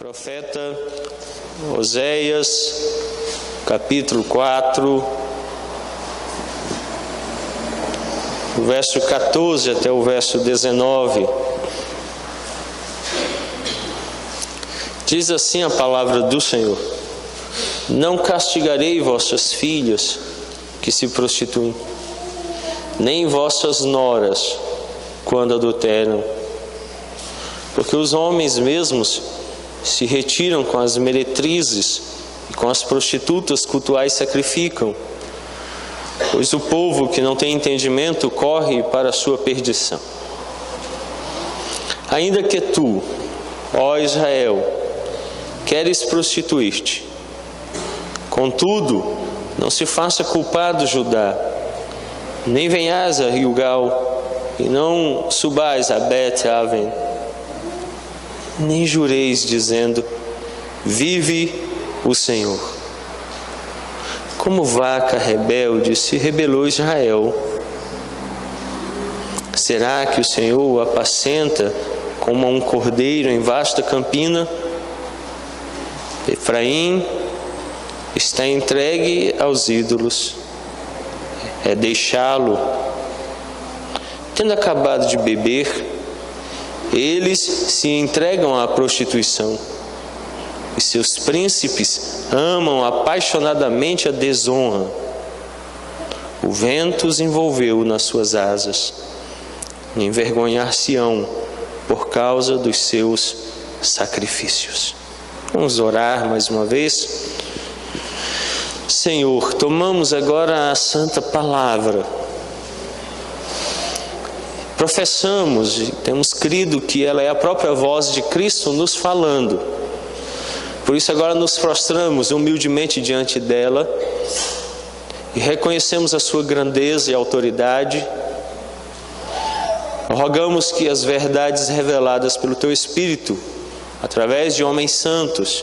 Profeta Oséias, capítulo 4, o verso 14 até o verso 19. Diz assim a palavra do Senhor: Não castigarei vossas filhas que se prostituem, nem vossas noras quando adulteram, porque os homens mesmos se retiram com as meretrizes e com as prostitutas cultuais sacrificam, pois o povo que não tem entendimento corre para a sua perdição. Ainda que tu, ó Israel, queres prostituir-te, contudo, não se faça culpado Judá, nem venhas a Gilgal, e não subais a Bet-Aven, nem jureis dizendo: Vive o Senhor. Como vaca rebelde se rebelou Israel. Será que o Senhor o apacenta como um cordeiro em vasta campina? Efraim está entregue aos ídolos, é deixá-lo. Tendo acabado de beber, eles se entregam à prostituição. E seus príncipes amam apaixonadamente a desonra. O vento os envolveu nas suas asas. E envergonhar-se-ão por causa dos seus sacrifícios. Vamos orar mais uma vez. Senhor, tomamos agora a santa palavra professamos e temos crido que ela é a própria voz de Cristo nos falando. Por isso, agora nos prostramos humildemente diante dela e reconhecemos a sua grandeza e autoridade. Rogamos que as verdades reveladas pelo Teu Espírito, através de homens santos,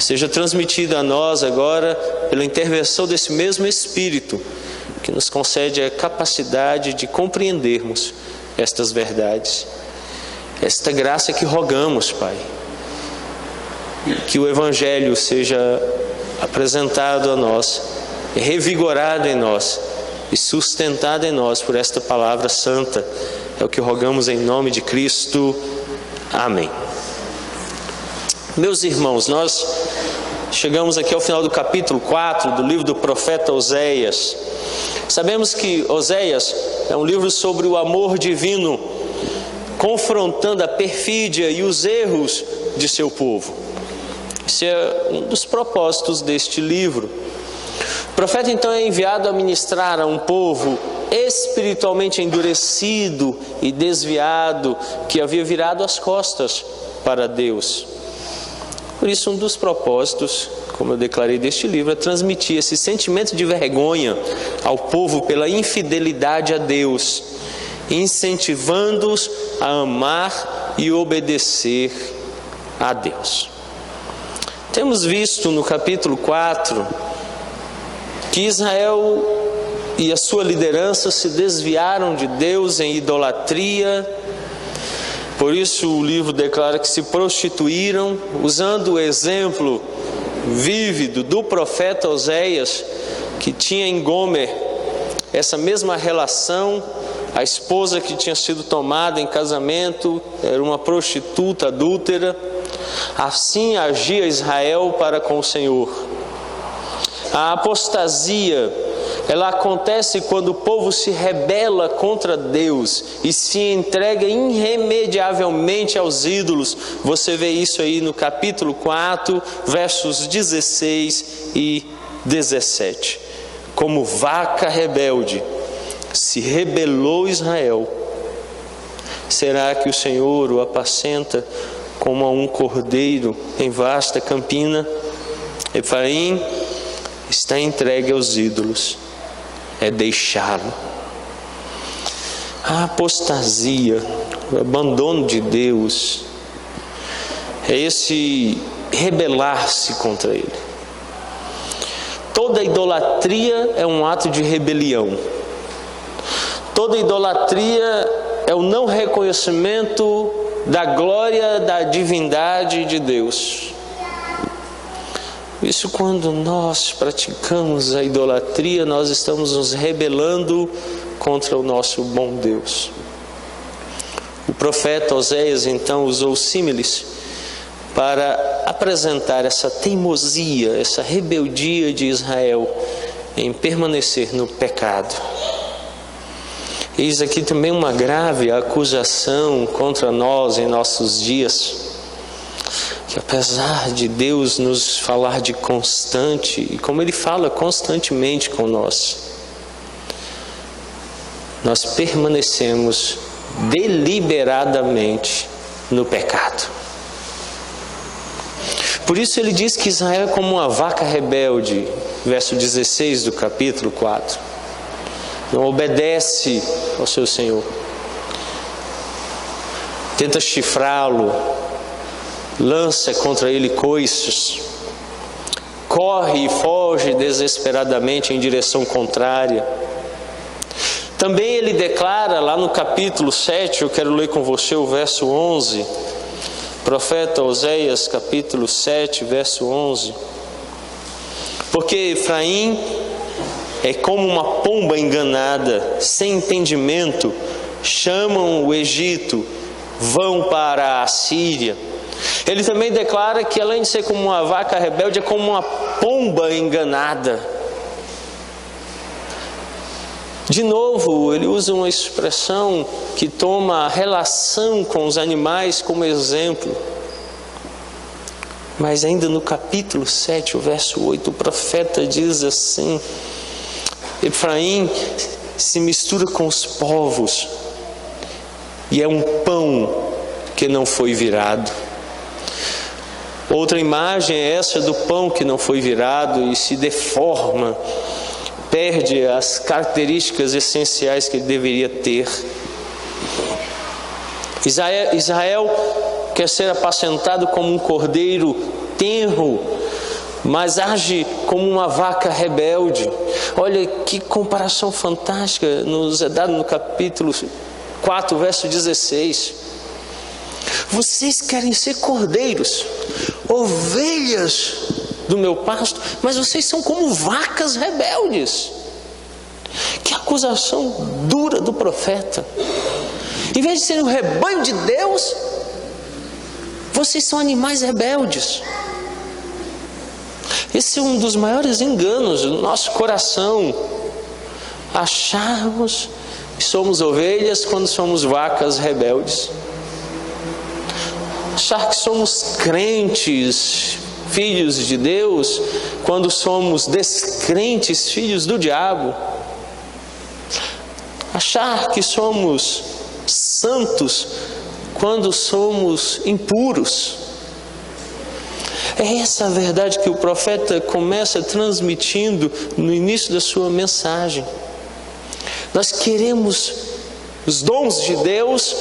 seja transmitida a nós agora pela intervenção desse mesmo Espírito que nos concede a capacidade de compreendermos estas verdades. Esta graça que rogamos, Pai. Que o Evangelho seja apresentado a nós, revigorado em nós e sustentado em nós por esta palavra santa. É o que rogamos em nome de Cristo. Amém. Meus irmãos, nós chegamos aqui ao final do capítulo 4 do livro do profeta Oséias. Sabemos que Oséias é um livro sobre o amor divino, confrontando a perfídia e os erros de seu povo. Esse é um dos propósitos deste livro. O profeta então é enviado a ministrar a um povo espiritualmente endurecido e desviado, que havia virado as costas para Deus. Por isso, um dos propósitos como eu declarei deste livro, é transmitir esse sentimento de vergonha ao povo pela infidelidade a Deus, incentivando-os a amar e obedecer a Deus. Temos visto no capítulo 4 que Israel e a sua liderança se desviaram de Deus em idolatria, por isso o livro declara que se prostituíram, usando o exemplo vívido do profeta Oséias, que tinha em Gomer essa mesma relação, a esposa que tinha sido tomada em casamento era uma prostituta adúltera. Assim agia Israel para com o Senhor. A apostasia, ela acontece quando o povo se rebela contra Deus e se entrega irremediavelmente aos ídolos. Você vê isso aí no capítulo 4, versos 16 e 17. Como vaca rebelde, se rebelou Israel. Será que o Senhor o apacenta como a um cordeiro em vasta campina? Efraim está entregue aos ídolos é deixá-lo. A apostasia, o abandono de Deus, é esse rebelar-se contra Ele. Toda idolatria é um ato de rebelião. Toda idolatria é o não reconhecimento da glória da divindade de Deus. Isso quando nós praticamos a idolatria, nós estamos nos rebelando contra o nosso bom Deus. O profeta Oséias então usou símiles para apresentar essa teimosia, essa rebeldia de Israel em permanecer no pecado. Eis aqui também uma grave acusação contra nós em nossos dias, que apesar de Deus nos falar de constante, e como Ele fala constantemente com nós, nós permanecemos deliberadamente no pecado. Por isso ele diz que Israel é como uma vaca rebelde, verso 16 do capítulo 4. Não obedece ao seu Senhor. Tenta chifrá-lo, lança contra ele coices, corre e foge desesperadamente em direção contrária. Também ele declara lá no capítulo 7, eu quero ler com você o verso 11 Profeta Oséias, capítulo 7, verso 11. Porque Efraim é como uma pomba enganada, sem entendimento, chamam o Egito, vão para a Síria. Ele também declara que além de ser como uma vaca rebelde, é como uma pomba enganada. De novo, ele usa uma expressão que toma a relação com os animais como exemplo. Mas ainda no capítulo 7, o verso 8, o profeta diz assim: Efraim se mistura com os povos e é um pão que não foi virado. Outra imagem é essa do pão que não foi virado e se deforma perde as características essenciais que ele deveria ter. Israel, Israel quer ser apacentado como um cordeiro tenro, mas age como uma vaca rebelde. Olha que comparação fantástica nos é dada no capítulo 4, verso 16. Vocês querem ser cordeiros, ovelhas do meu pasto, mas vocês são como vacas rebeldes. Que acusação dura do profeta. Em vez de serem o rebanho de Deus, vocês são animais rebeldes. Esse é um dos maiores enganos do nosso coração. Acharmos que somos ovelhas quando somos vacas rebeldes. Achar que somos crentes filhos de Deus quando somos descrentes, filhos do diabo. Achar que somos santos quando somos impuros. É essa a verdade que o profeta começa transmitindo no início da sua mensagem. Nós queremos os dons de Deus,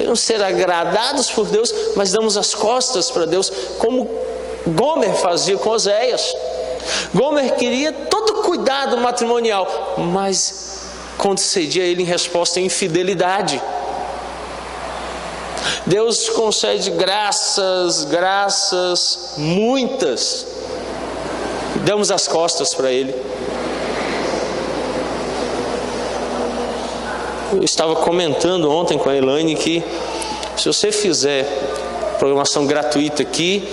queremos ser agradados por Deus, mas damos as costas para Deus, como Gomer fazia com Oséias. Gomer queria todo cuidado matrimonial, mas concedia ele em resposta à infidelidade. Deus concede graças, graças, muitas. Damos as costas para Ele. Eu estava comentando ontem com a Elaine que se você fizer programação gratuita aqui,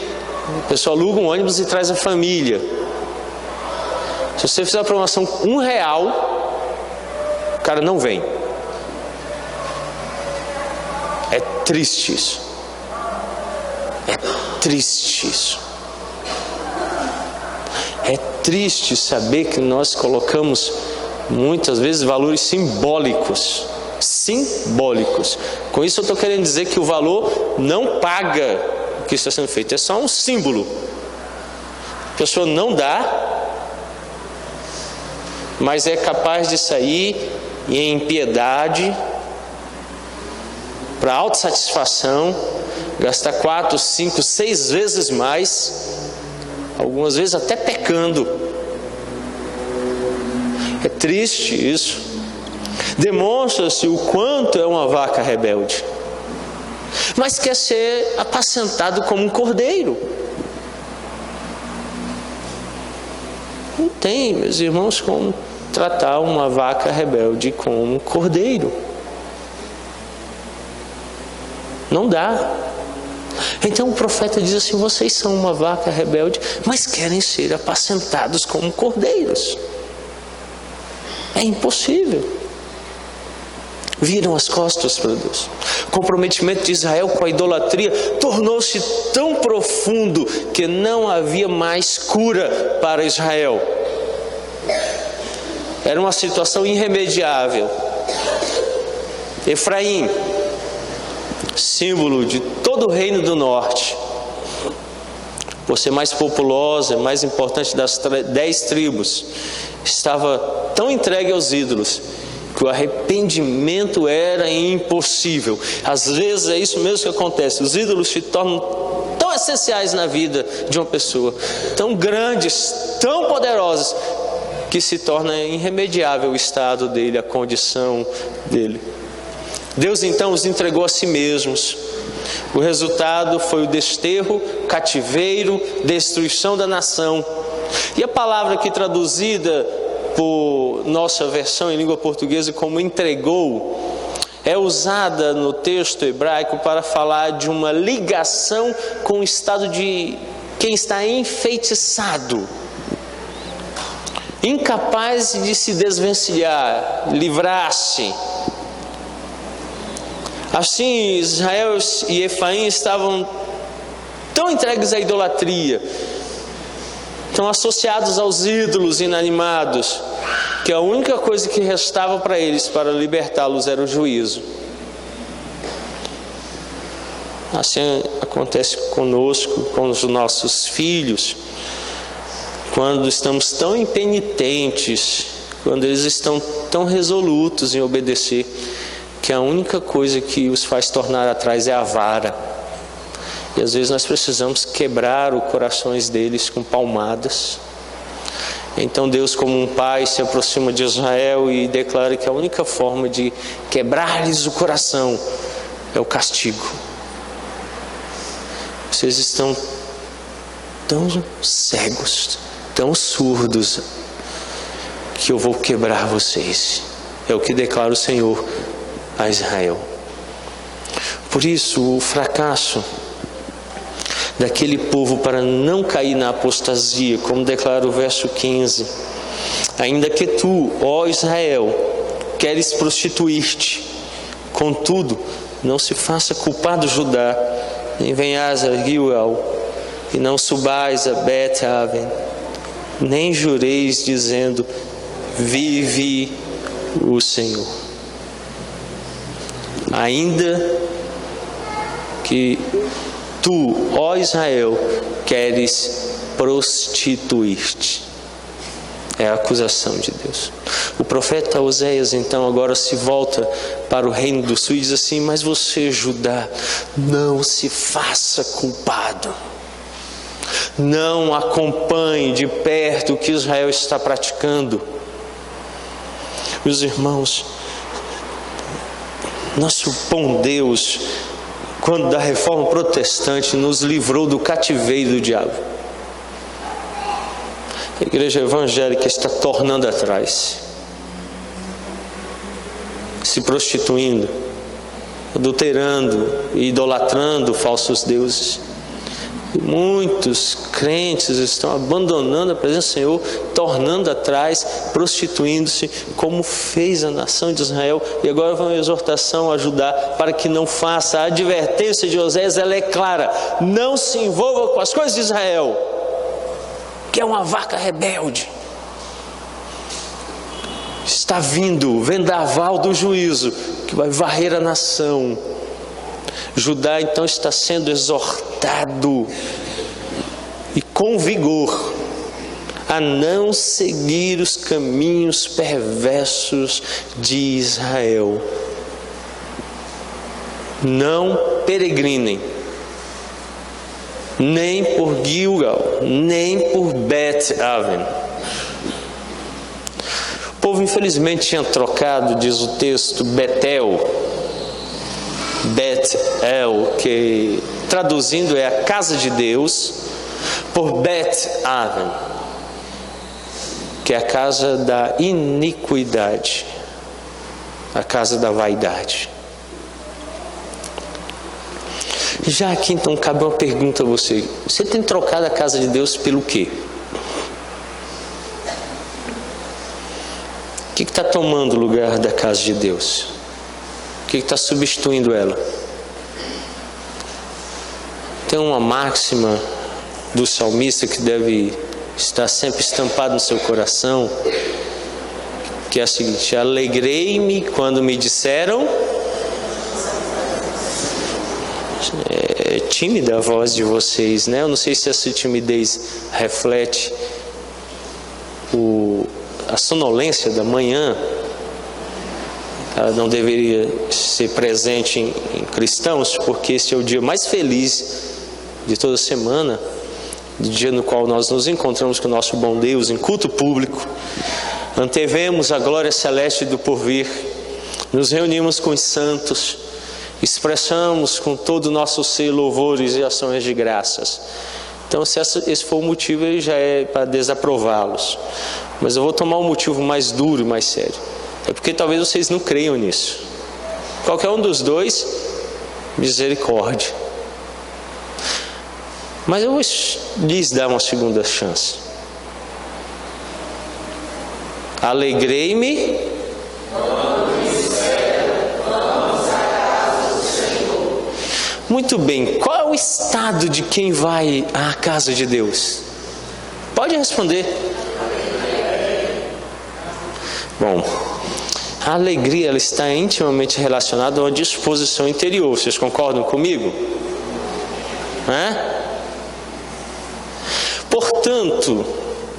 a pessoa aluga um ônibus e traz a família. Se você fizer a promoção um real, o cara não vem. É triste isso. É triste isso. É triste saber que nós colocamos muitas vezes valores simbólicos. Simbólicos. Com isso eu estou querendo dizer que o valor não paga que está sendo feito, é só um símbolo. A pessoa não dá, mas é capaz de sair em impiedade, para autossatisfação, gastar quatro, cinco, seis vezes mais, algumas vezes até pecando. É triste isso. Demonstra-se o quanto é uma vaca rebelde. mas quer ser apacentado como um cordeiro. Não tem, meus irmãos, como tratar uma vaca rebelde como um cordeiro. Não dá. Então o profeta diz assim: vocês são uma vaca rebelde, mas querem ser apacentados como cordeiros. É impossível. Viram as costas para Deus. O comprometimento de Israel com a idolatria tornou-se tão profundo que não havia mais cura para Israel. Era uma situação irremediável. Efraim, símbolo de todo o reino do norte, por ser mais populosa, mais importante das dez tribos, estava tão entregue aos ídolos que o arrependimento era impossível. Às vezes é isso mesmo que acontece. Os ídolos se tornam tão essenciais na vida de uma pessoa, tão grandes, tão poderosos, que se torna irremediável o estado dele, a condição dele. Deus então os entregou a si mesmos. O resultado foi o desterro, cativeiro, destruição da nação. E a palavra aqui traduzida por nossa versão em língua portuguesa como entregou, é usada no texto hebraico para falar de uma ligação com o estado de quem está enfeitiçado, incapaz de se desvencilhar, livrar-se. Assim, Israel e Efraim estavam tão entregues à idolatria, estão associados aos ídolos inanimados, que a única coisa que restava para eles para libertá-los era o juízo. Assim acontece conosco, com os nossos filhos, quando estamos tão impenitentes, quando eles estão tão resolutos em obedecer, que a única coisa que os faz tornar atrás é a vara e às vezes nós precisamos quebrar os corações deles com palmadas. Então Deus, como um pai, se aproxima de Israel e declara que a única forma de quebrar-lhes o coração é o castigo. Vocês estão tão cegos, tão surdos, que eu vou quebrar vocês. É o que declara o Senhor a Israel. Por isso, o fracasso daquele povo para não cair na apostasia, como declara o verso 15. Ainda que tu, ó Israel, queres prostituir-te, contudo, não se faça culpado Judá, nem venhas a Gilgal, e não subais a Bet-Aven, nem jureis dizendo, vive o Senhor. Ainda que Tu, ó Israel, queres prostituir-te. É a acusação de Deus. O profeta Oséias então agora se volta para o reino do sul e diz assim: Mas você, Judá, não se faça culpado. Não acompanhe de perto o que Israel está praticando. Meus irmãos, nosso bom Deus quando da reforma protestante nos livrou do cativeiro do diabo. A igreja evangélica está tornando atrás, se prostituindo, adulterando e idolatrando falsos deuses. Muitos crentes estão abandonando a presença do Senhor, tornando atrás, prostituindo-se, como fez a nação de Israel. E agora vem uma exortação a ajudar para que não faça. A advertência de Oséias ela é clara: não se envolva com as coisas de Israel, que é uma vaca rebelde. Está vindo o vendaval do juízo que vai varrer a nação Judá então está sendo exortado e com vigor a não seguir os caminhos perversos de Israel. Não peregrinem, nem por Gilgal, nem por Bet-Aven. O povo infelizmente tinha trocado, diz o texto, Betel, Bet Bet-El, que traduzindo é a casa de Deus, por Bet-Aven, que é a casa da iniquidade, a casa da vaidade. Já aqui então cabe uma pergunta a você: você tem trocado a casa de Deus pelo quê? O que está tomando o lugar da casa de Deus? O que está substituindo ela? Tem uma máxima do salmista que deve estar sempre estampada no seu coração, que é a seguinte: Alegrei-me quando me disseram é, tímida a voz de vocês, né? Eu não sei se essa timidez reflete o, a sonolência da manhã. Ela não deveria ser presente em, em cristãos, porque esse é o dia mais feliz de toda semana, o dia no qual nós nos encontramos com o nosso bom Deus em culto público. Antevemos a glória celeste do porvir, nos reunimos com os santos expressamos com todo o nosso ser louvores e ações de graças. Então, se esse for o motivo, ele já é para desaprová-los. Mas eu vou tomar um motivo mais duro e mais sério. É porque talvez vocês não creiam nisso. Qualquer um dos dois, misericórdia. Mas eu vou lhes dar uma segunda chance. Alegrei-me Muito bem, qual é o estado de quem vai à casa de Deus? Pode responder. Bom, a alegria ela está intimamente relacionada a uma disposição interior. Vocês concordam comigo? É? Portanto,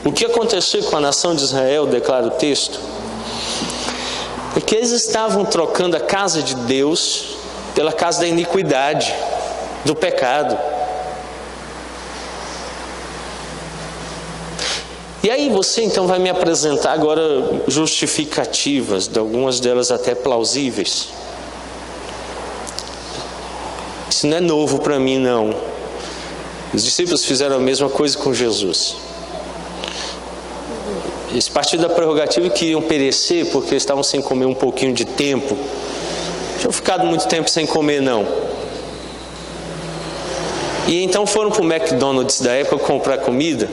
o que aconteceu com a nação de Israel, declara o texto, é que eles estavam trocando a casa de Deus pela casa da iniquidade, do pecado. E aí você então vai me apresentar agora justificativas, de algumas delas até plausíveis. Isso não é novo para mim não. Os discípulos fizeram a mesma coisa com Jesus. Eles partiram da prerrogativa que iam perecer porque estavam sem comer um pouquinho de tempo tinham ficado muito tempo sem comer, não. E então foram para o McDonald's da época comprar comida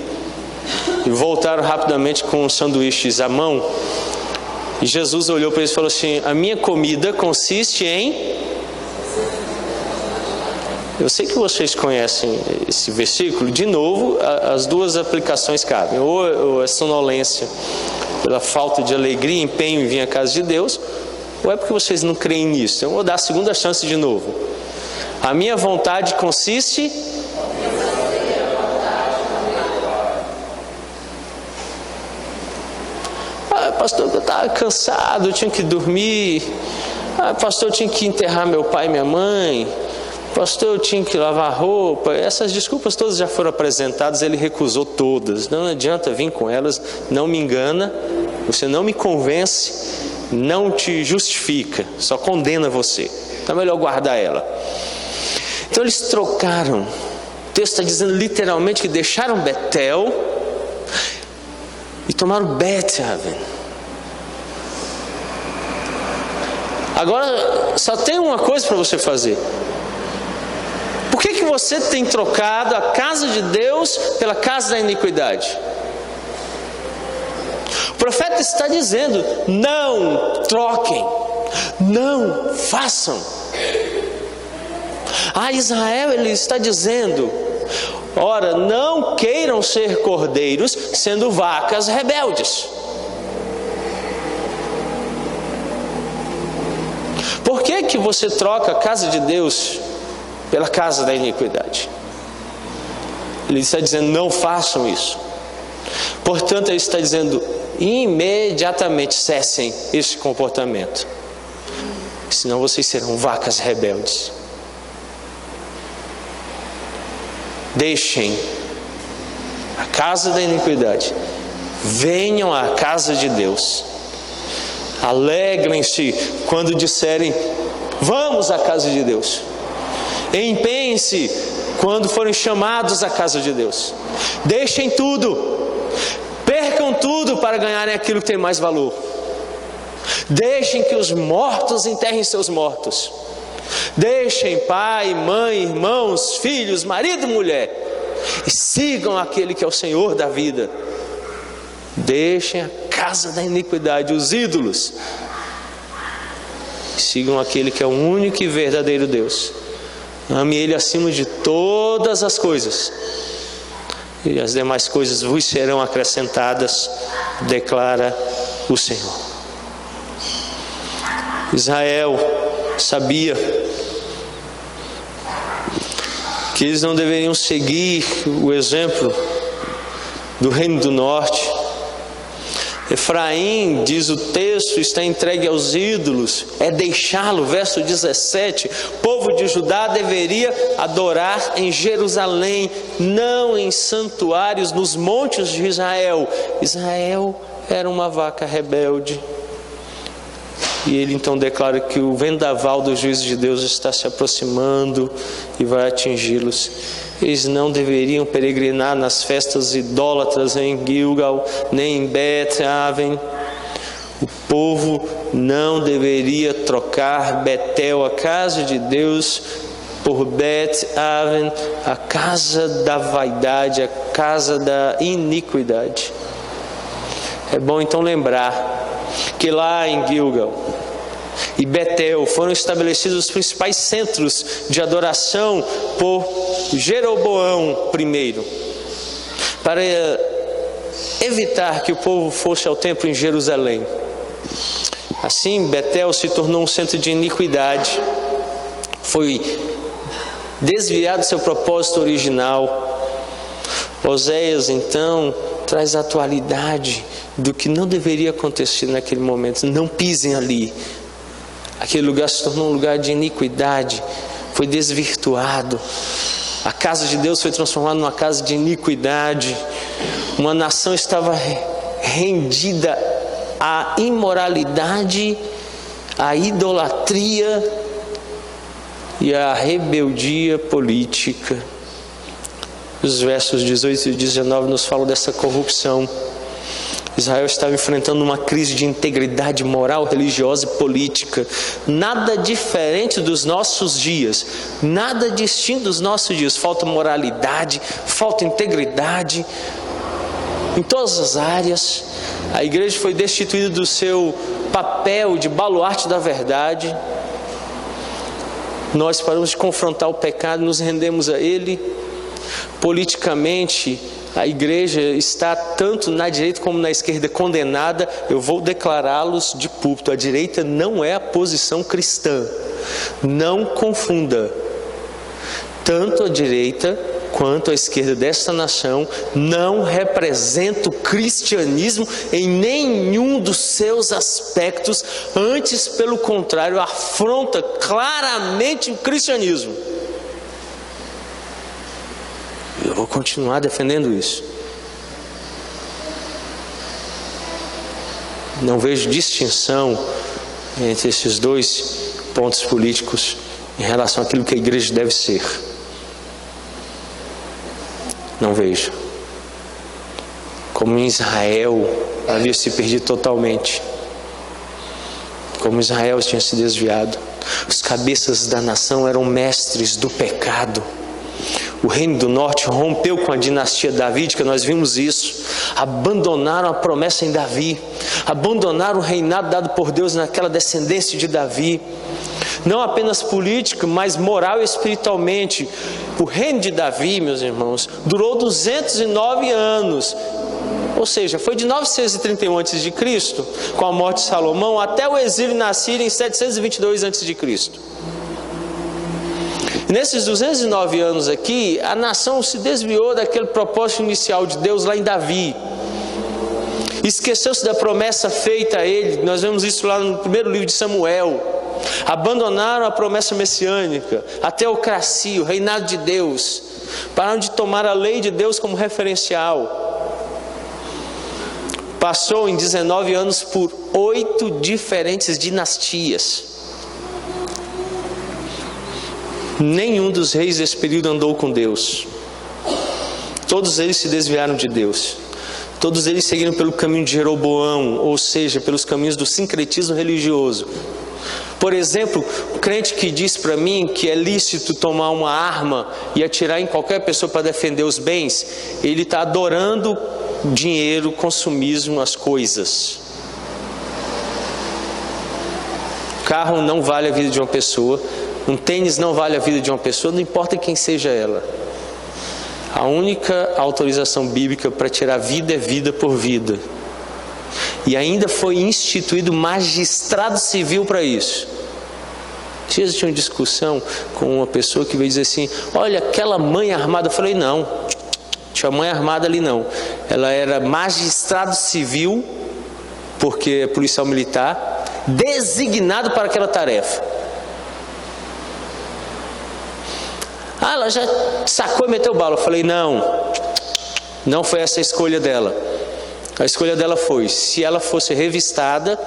e voltaram rapidamente com sanduíches à mão. E Jesus olhou para eles e falou assim: A minha comida consiste em. Eu sei que vocês conhecem esse versículo, de novo, as duas aplicações cabem: ou a sonolência pela falta de alegria empenho em vir à casa de Deus, ou é porque vocês não creem nisso? Eu vou dar a segunda chance de novo. A minha vontade consiste. Ah, pastor, eu estava cansado, eu tinha que dormir. Ah, pastor, eu tinha que enterrar meu pai e minha mãe. Pastor, eu tinha que lavar roupa. Essas desculpas todas já foram apresentadas, ele recusou todas. Não adianta vir com elas, não me engana, você não me convence não te justifica, só condena você. Então é melhor guardar ela. Então eles trocaram. O texto está dizendo literalmente que deixaram Betel e tomaram Bethaven. Agora só tem uma coisa para você fazer. Que, você tem trocado a casa de Deus pela casa da iniquidade? O profeta está dizendo: não troquem, não façam. A Israel ele está dizendo: ora, não queiram ser cordeiros sendo vacas rebeldes. Por que, que você troca a casa de Deus pela casa da iniquidade? Ele está dizendo: não façam isso. Portanto, ele está dizendo: imediatamente cessem esse comportamento, senão vocês serão vacas rebeldes. Deixem a casa da iniquidade, venham à casa de Deus. Alegrem-se quando disserem: Vamos à casa de Deus. Empenhem-se quando forem chamados à casa de Deus. Deixem tudo. Percam tudo para ganharem aquilo que tem mais valor. Deixem que os mortos enterrem seus mortos. Deixem pai, mãe, irmãos, filhos, marido e mulher e sigam aquele que é o Senhor da vida. Deixem a casa da iniquidade, os ídolos. E sigam aquele que é o único e verdadeiro Deus. Ame Ele acima de todas as coisas, e as demais coisas vos serão acrescentadas, declara o Senhor. Israel sabia que eles não deveriam seguir o exemplo do Reino do Norte. Efraim, diz o texto, está entregue aos ídolos, é deixá-lo, verso 17. O povo de Judá deveria adorar em Jerusalém, não em santuários nos montes de Israel. Israel era uma vaca rebelde. E ele então declara que o vendaval do juízo de Deus está se aproximando e vai atingi-los. Eles não deveriam peregrinar nas festas idólatras em Gilgal, nem em Bet-Aven. O povo não deveria trocar Betel, a casa de Deus, por Bet-Aven, a casa da vaidade, a casa da iniquidade. É bom então lembrar que lá em Gilgal e Betel foram estabelecidos os principais centros de adoração por Jeroboão I, para evitar que o povo fosse ao templo em Jerusalém. Assim, Betel se tornou um centro de iniquidade, foi desviado seu propósito original. Oséias então traz a atualidade do que não deveria acontecer naquele momento. Não pisem ali. Aquele lugar se tornou um lugar de iniquidade, foi desvirtuado. A casa de Deus foi transformada numa casa de iniquidade. Uma nação estava rendida à imoralidade, à idolatria e à rebeldia política. Os versos 18 e 19 nos falam dessa corrupção. Israel estava enfrentando uma crise de integridade moral, religiosa e política, nada diferente dos nossos dias, nada distinto dos nossos dias. Falta moralidade, falta integridade em todas as áreas. A igreja foi destituída do seu papel de baluarte da verdade. Nós paramos de confrontar o pecado, nos rendemos a ele. Politicamente, a igreja está tanto na direita como na esquerda condenada, eu vou declará-los de púlpito. A direita não é a posição cristã. Não confunda. Tanto a direita quanto a esquerda desta nação não representa o cristianismo em nenhum dos seus aspectos, antes, pelo contrário, afronta claramente o cristianismo. Eu vou continuar defendendo isso. Não vejo distinção entre esses dois pontos políticos em relação àquilo que a igreja deve ser. Não vejo. Como em Israel havia se perdido totalmente. Como Israel tinha se desviado. Os cabeças da nação eram mestres do pecado o reino do norte rompeu com a dinastia davídica, nós vimos isso. Abandonaram a promessa em Davi, abandonaram o reinado dado por Deus naquela descendência de Davi. Não apenas político, mas moral e espiritualmente. O reino de Davi, meus irmãos, durou 209 anos. Ou seja, foi de 931 a.C., com a morte de Salomão, até o exílio na em 722 a.C. Nesses 209 anos aqui, a nação se desviou daquele propósito inicial de Deus lá em Davi. Esqueceu-se da promessa feita a ele, nós vemos isso lá no primeiro livro de Samuel. Abandonaram a promessa messiânica, a teocracia, o reinado de Deus. Pararam de tomar a lei de Deus como referencial. Passou em 19 anos por oito diferentes dinastias. Nenhum dos reis desse período andou com Deus. Todos eles se desviaram de Deus. Todos eles seguiram pelo caminho de Jeroboão, ou seja, pelos caminhos do sincretismo religioso. Por exemplo, o crente que diz para mim que é lícito tomar uma arma e atirar em qualquer pessoa para defender os bens, ele está adorando dinheiro, consumismo, as coisas. carro não vale a vida de uma pessoa, um tênis não vale a vida de uma pessoa, não importa quem seja ela. A única autorização bíblica para tirar vida é vida por vida. E ainda foi instituído magistrado civil para isso. Dias tinha uma discussão com uma pessoa que veio dizer assim: Olha, aquela mãe armada. Eu falei: Não, tinha mãe armada ali não. Ela era magistrado civil, porque é policial militar, designado para aquela tarefa. Ah, ela já sacou e meteu bala. Eu falei: não, não foi essa a escolha dela. A escolha dela foi: se ela fosse revistada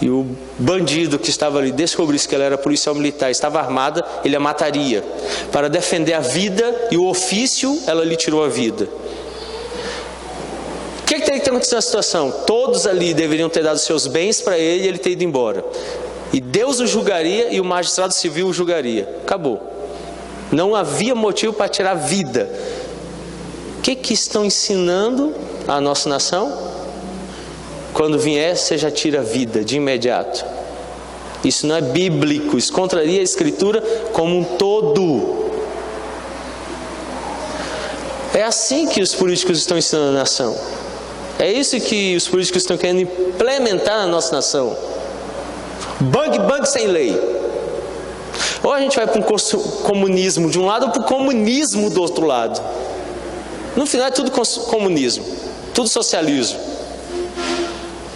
e o bandido que estava ali descobrisse que ela era policial militar, estava armada, ele a mataria. Para defender a vida e o ofício, ela lhe tirou a vida que, que teria que ter acontecido na situação? Todos ali deveriam ter dado seus bens para ele e ele ter ido embora. E Deus o julgaria e o magistrado civil o julgaria. Acabou. Não havia motivo para tirar vida. O que, que estão ensinando à nossa nação? Quando vier, você já tira vida de imediato. Isso não é bíblico, isso contraria a Escritura como um todo. É assim que os políticos estão ensinando a nação. É isso que os políticos estão querendo implementar na nossa nação. Bang, bang sem lei. Ou a gente vai para um comunismo de um lado ou para o comunismo do outro lado. No final é tudo comunismo, tudo socialismo.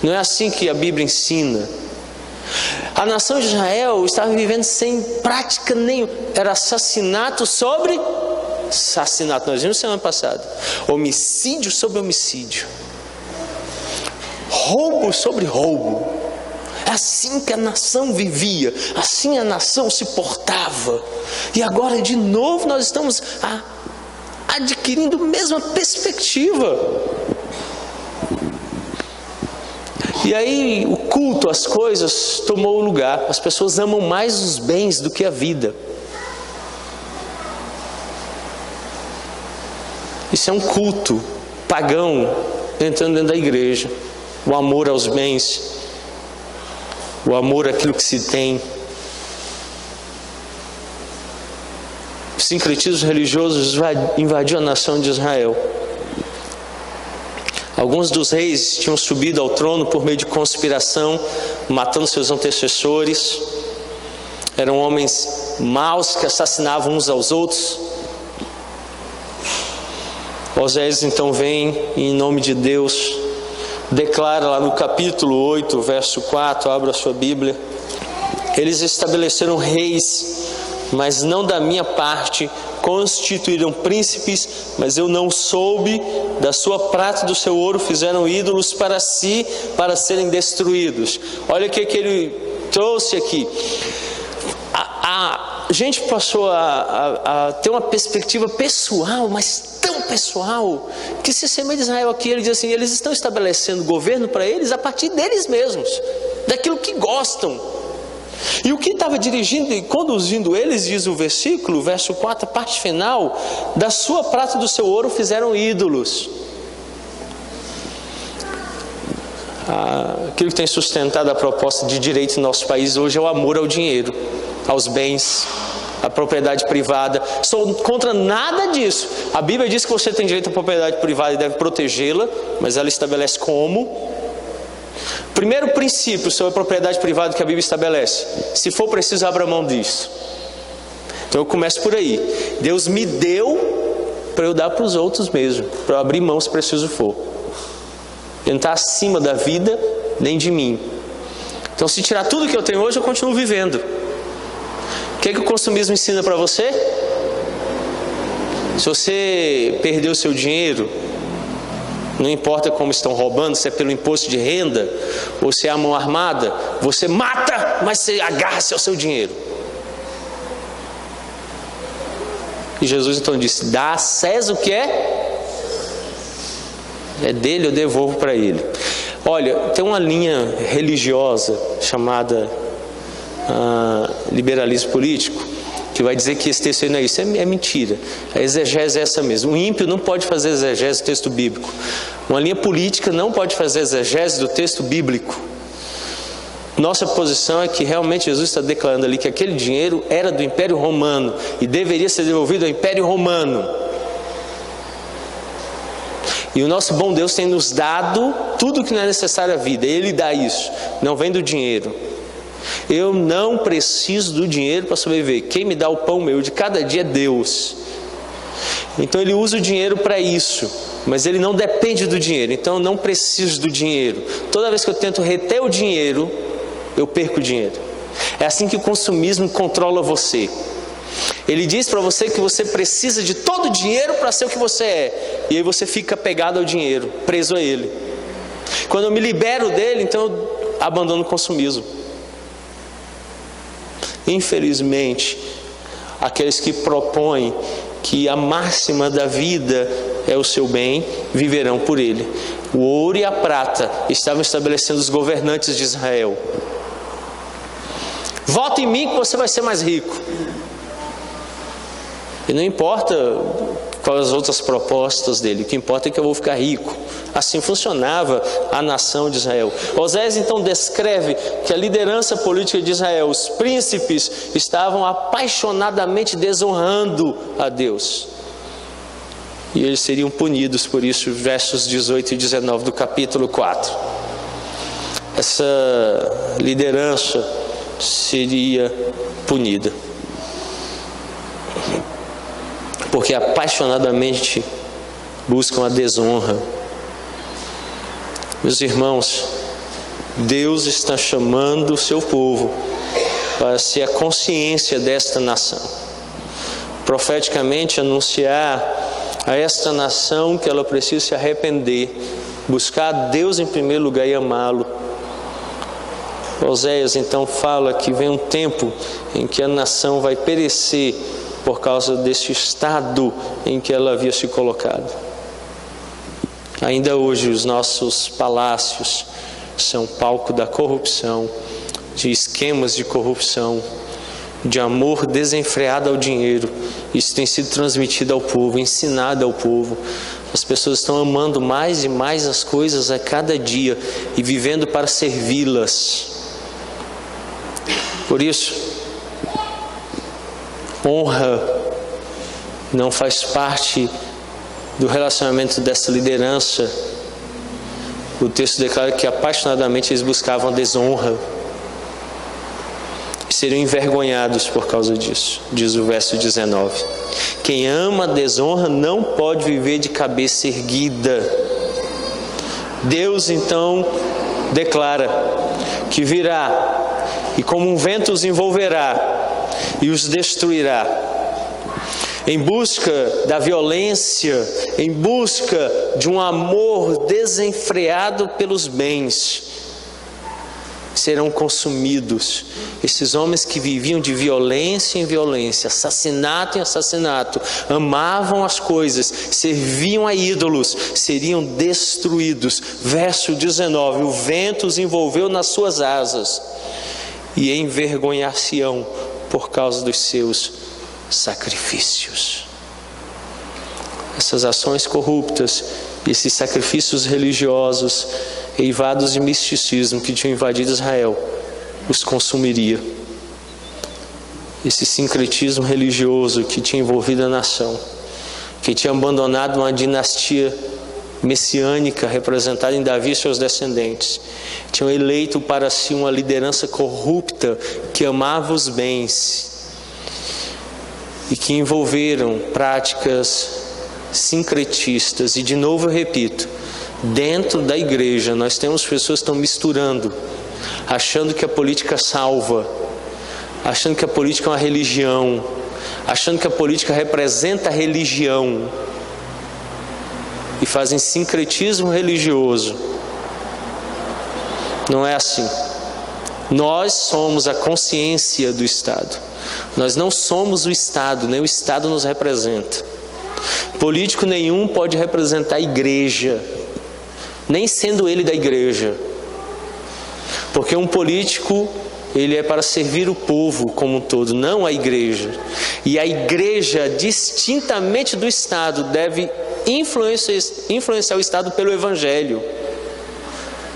Não é assim que a Bíblia ensina. A nação de Israel estava vivendo sem prática nenhuma. Era assassinato sobre assassinato. Nós vimos semana passada. Homicídio sobre homicídio roubo sobre roubo. Assim que a nação vivia, assim a nação se portava. E agora, de novo, nós estamos a, adquirindo a mesma perspectiva. E aí, o culto às coisas tomou o lugar. As pessoas amam mais os bens do que a vida. Isso é um culto pagão entrando dentro da igreja o amor aos bens, o amor àquilo que se tem. O sincretismo religioso invadiu a nação de Israel. Alguns dos reis tinham subido ao trono por meio de conspiração, matando seus antecessores. Eram homens maus que assassinavam uns aos outros. Osés então vem em nome de Deus declara lá no capítulo 8, verso 4, abra a sua Bíblia. Eles estabeleceram reis, mas não da minha parte, constituíram príncipes, mas eu não soube, da sua prata e do seu ouro fizeram ídolos para si, para serem destruídos. Olha o que, que ele trouxe aqui. A, a gente passou a, a, a ter uma perspectiva pessoal, mas pessoal que se semelha Israel aqui, ele diz assim: eles estão estabelecendo governo para eles a partir deles mesmos, daquilo que gostam. E o que estava dirigindo e conduzindo eles, diz o versículo, verso 4, parte final, da sua prata e do seu ouro fizeram ídolos. Ah, aquilo que tem sustentado a proposta de direito no nosso país hoje é o amor ao dinheiro, aos bens, a propriedade privada. Sou contra nada disso. A Bíblia diz que você tem direito à propriedade privada e deve protegê-la, mas ela estabelece como. Primeiro princípio sobre a propriedade privada que a Bíblia estabelece: se for preciso, abra mão disso. Então eu começo por aí. Deus me deu para eu dar para os outros mesmo, para eu abrir mão se preciso for. Ele não está acima da vida nem de mim. Então, se tirar tudo que eu tenho hoje, eu continuo vivendo que, que o consumismo ensina para você? Se você perdeu seu dinheiro, não importa como estão roubando, se é pelo imposto de renda ou se é a mão armada, você mata, mas você agarra-se ao seu dinheiro. E Jesus então disse: Dá a César o que é? É dele, eu devolvo para ele. Olha, tem uma linha religiosa chamada liberalismo político que vai dizer que esse texto aí não é isso. É, é, mentira. A exegese é essa mesmo. O ímpio não pode fazer exegese do texto bíblico. Uma linha política não pode fazer exegese do texto bíblico. Nossa posição é que realmente Jesus está declarando ali que aquele dinheiro era do Império Romano e deveria ser devolvido ao Império Romano. E o nosso bom Deus tem nos dado tudo o que não é necessário à vida. Ele dá isso. Não vem do dinheiro. Eu não preciso do dinheiro para sobreviver. Quem me dá o pão meu de cada dia é Deus. Então ele usa o dinheiro para isso, mas ele não depende do dinheiro. Então eu não preciso do dinheiro. Toda vez que eu tento reter o dinheiro, eu perco o dinheiro. É assim que o consumismo controla você. Ele diz para você que você precisa de todo o dinheiro para ser o que você é. E aí você fica pegado ao dinheiro, preso a ele. Quando eu me libero dele, então eu abandono o consumismo. Infelizmente, aqueles que propõem que a máxima da vida é o seu bem, viverão por ele. O ouro e a prata estavam estabelecendo os governantes de Israel. Vota em mim que você vai ser mais rico. E não importa quais as outras propostas dele, o que importa é que eu vou ficar rico. Assim funcionava a nação de Israel. Osés então descreve que a liderança política de Israel, os príncipes, estavam apaixonadamente desonrando a Deus. E eles seriam punidos por isso, versos 18 e 19 do capítulo 4. Essa liderança seria punida. Porque apaixonadamente buscam a desonra meus irmãos, Deus está chamando o seu povo para ser a consciência desta nação. Profeticamente anunciar a esta nação que ela precisa se arrepender, buscar Deus em primeiro lugar e amá-lo. Oséias então fala que vem um tempo em que a nação vai perecer por causa desse estado em que ela havia se colocado. Ainda hoje, os nossos palácios são palco da corrupção, de esquemas de corrupção, de amor desenfreado ao dinheiro. Isso tem sido transmitido ao povo, ensinado ao povo. As pessoas estão amando mais e mais as coisas a cada dia e vivendo para servi-las. Por isso, honra não faz parte do relacionamento dessa liderança, o texto declara que apaixonadamente eles buscavam a desonra e seriam envergonhados por causa disso, diz o verso 19. Quem ama a desonra não pode viver de cabeça erguida. Deus então declara que virá e como um vento os envolverá e os destruirá em busca da violência, em busca de um amor desenfreado pelos bens, serão consumidos. Esses homens que viviam de violência em violência, assassinato em assassinato, amavam as coisas, serviam a ídolos, seriam destruídos. Verso 19: O vento os envolveu nas suas asas e envergonhar-se-ão por causa dos seus sacrifícios. Essas ações corruptas, esses sacrifícios religiosos, eivados de misticismo que tinham invadido Israel, os consumiria. Esse sincretismo religioso que tinha envolvido a nação, que tinha abandonado uma dinastia messiânica representada em Davi e seus descendentes, tinham eleito para si uma liderança corrupta que amava os bens e que envolveram práticas sincretistas. E de novo eu repito, dentro da igreja nós temos pessoas que estão misturando, achando que a política salva, achando que a política é uma religião, achando que a política representa a religião e fazem sincretismo religioso. Não é assim. Nós somos a consciência do Estado. Nós não somos o Estado, nem o Estado nos representa. Político nenhum pode representar a igreja, nem sendo ele da igreja. Porque um político, ele é para servir o povo como um todo, não a igreja. E a igreja, distintamente do Estado, deve influenciar, influenciar o Estado pelo Evangelho.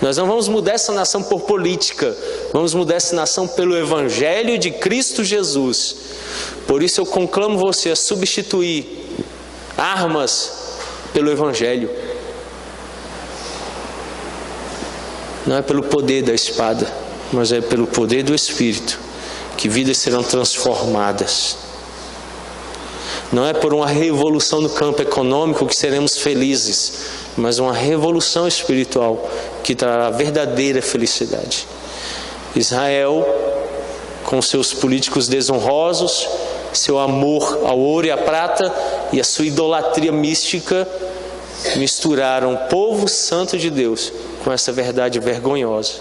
Nós não vamos mudar essa nação por política, vamos mudar essa nação pelo Evangelho de Cristo Jesus. Por isso eu conclamo você a substituir armas pelo Evangelho. Não é pelo poder da espada, mas é pelo poder do Espírito que vidas serão transformadas. Não é por uma revolução no campo econômico que seremos felizes, mas uma revolução espiritual que trará verdadeira felicidade. Israel, com seus políticos desonrosos, seu amor ao ouro e à prata e a sua idolatria mística, misturaram o povo santo de Deus com essa verdade vergonhosa.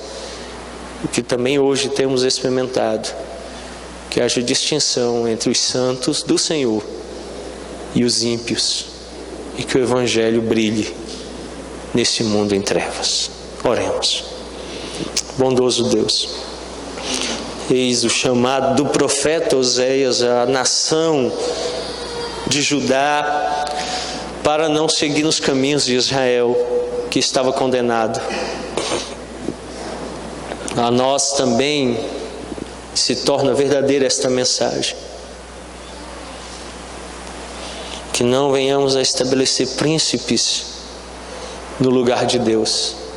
O que também hoje temos experimentado, que haja distinção entre os santos do Senhor e os ímpios, e que o Evangelho brilhe nesse mundo em trevas. Oremos. Bondoso Deus, eis o chamado do profeta Oséias à nação de Judá para não seguir nos caminhos de Israel, que estava condenado. A nós também se torna verdadeira esta mensagem. Que não venhamos a estabelecer príncipes no lugar de Deus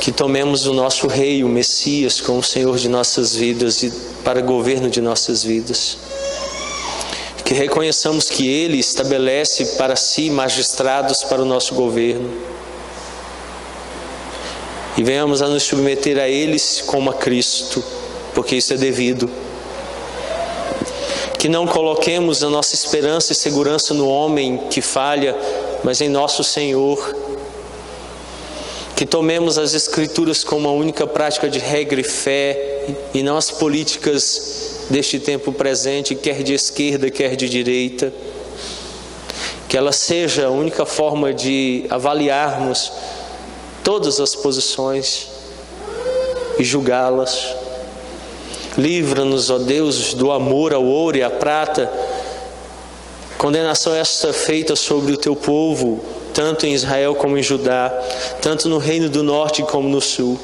que tomemos o nosso Rei, o Messias, como Senhor de nossas vidas e para governo de nossas vidas. Que reconheçamos que Ele estabelece para si magistrados para o nosso governo. E venhamos a nos submeter a eles como a Cristo, porque isso é devido. Que não coloquemos a nossa esperança e segurança no homem que falha, mas em nosso Senhor que tomemos as Escrituras como a única prática de regra e fé e não as políticas deste tempo presente, quer de esquerda, quer de direita. Que ela seja a única forma de avaliarmos todas as posições e julgá-las. Livra-nos, ó Deus, do amor ao ouro e à prata. Condenação esta feita sobre o teu povo, tanto em Israel como em Judá, tanto no reino do norte como no sul.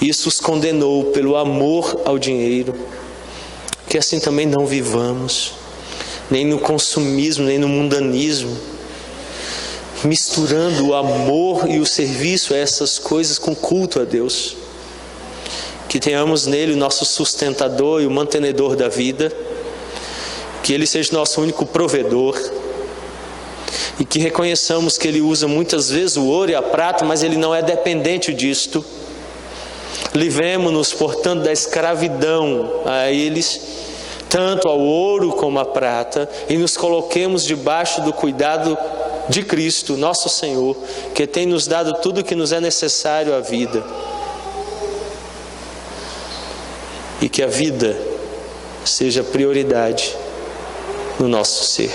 Isso os condenou pelo amor ao dinheiro. Que assim também não vivamos, nem no consumismo, nem no mundanismo, misturando o amor e o serviço a essas coisas com culto a Deus. Que tenhamos nele o nosso sustentador e o mantenedor da vida, que ele seja nosso único provedor e que reconheçamos que Ele usa muitas vezes o ouro e a prata, mas Ele não é dependente disto. Livremos-nos, portanto, da escravidão a eles, tanto ao ouro como à prata, e nos coloquemos debaixo do cuidado de Cristo, nosso Senhor, que tem nos dado tudo o que nos é necessário à vida. E que a vida seja prioridade no nosso ser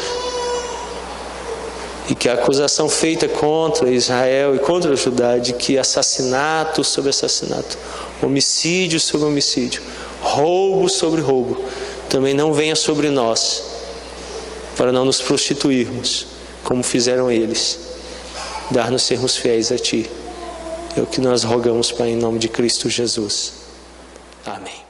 e que a acusação feita contra Israel e contra Judá de que assassinato sobre assassinato, homicídio sobre homicídio, roubo sobre roubo, também não venha sobre nós, para não nos prostituirmos, como fizeram eles, dar-nos sermos fiéis a Ti. É o que nós rogamos, Pai, em nome de Cristo Jesus. Amém.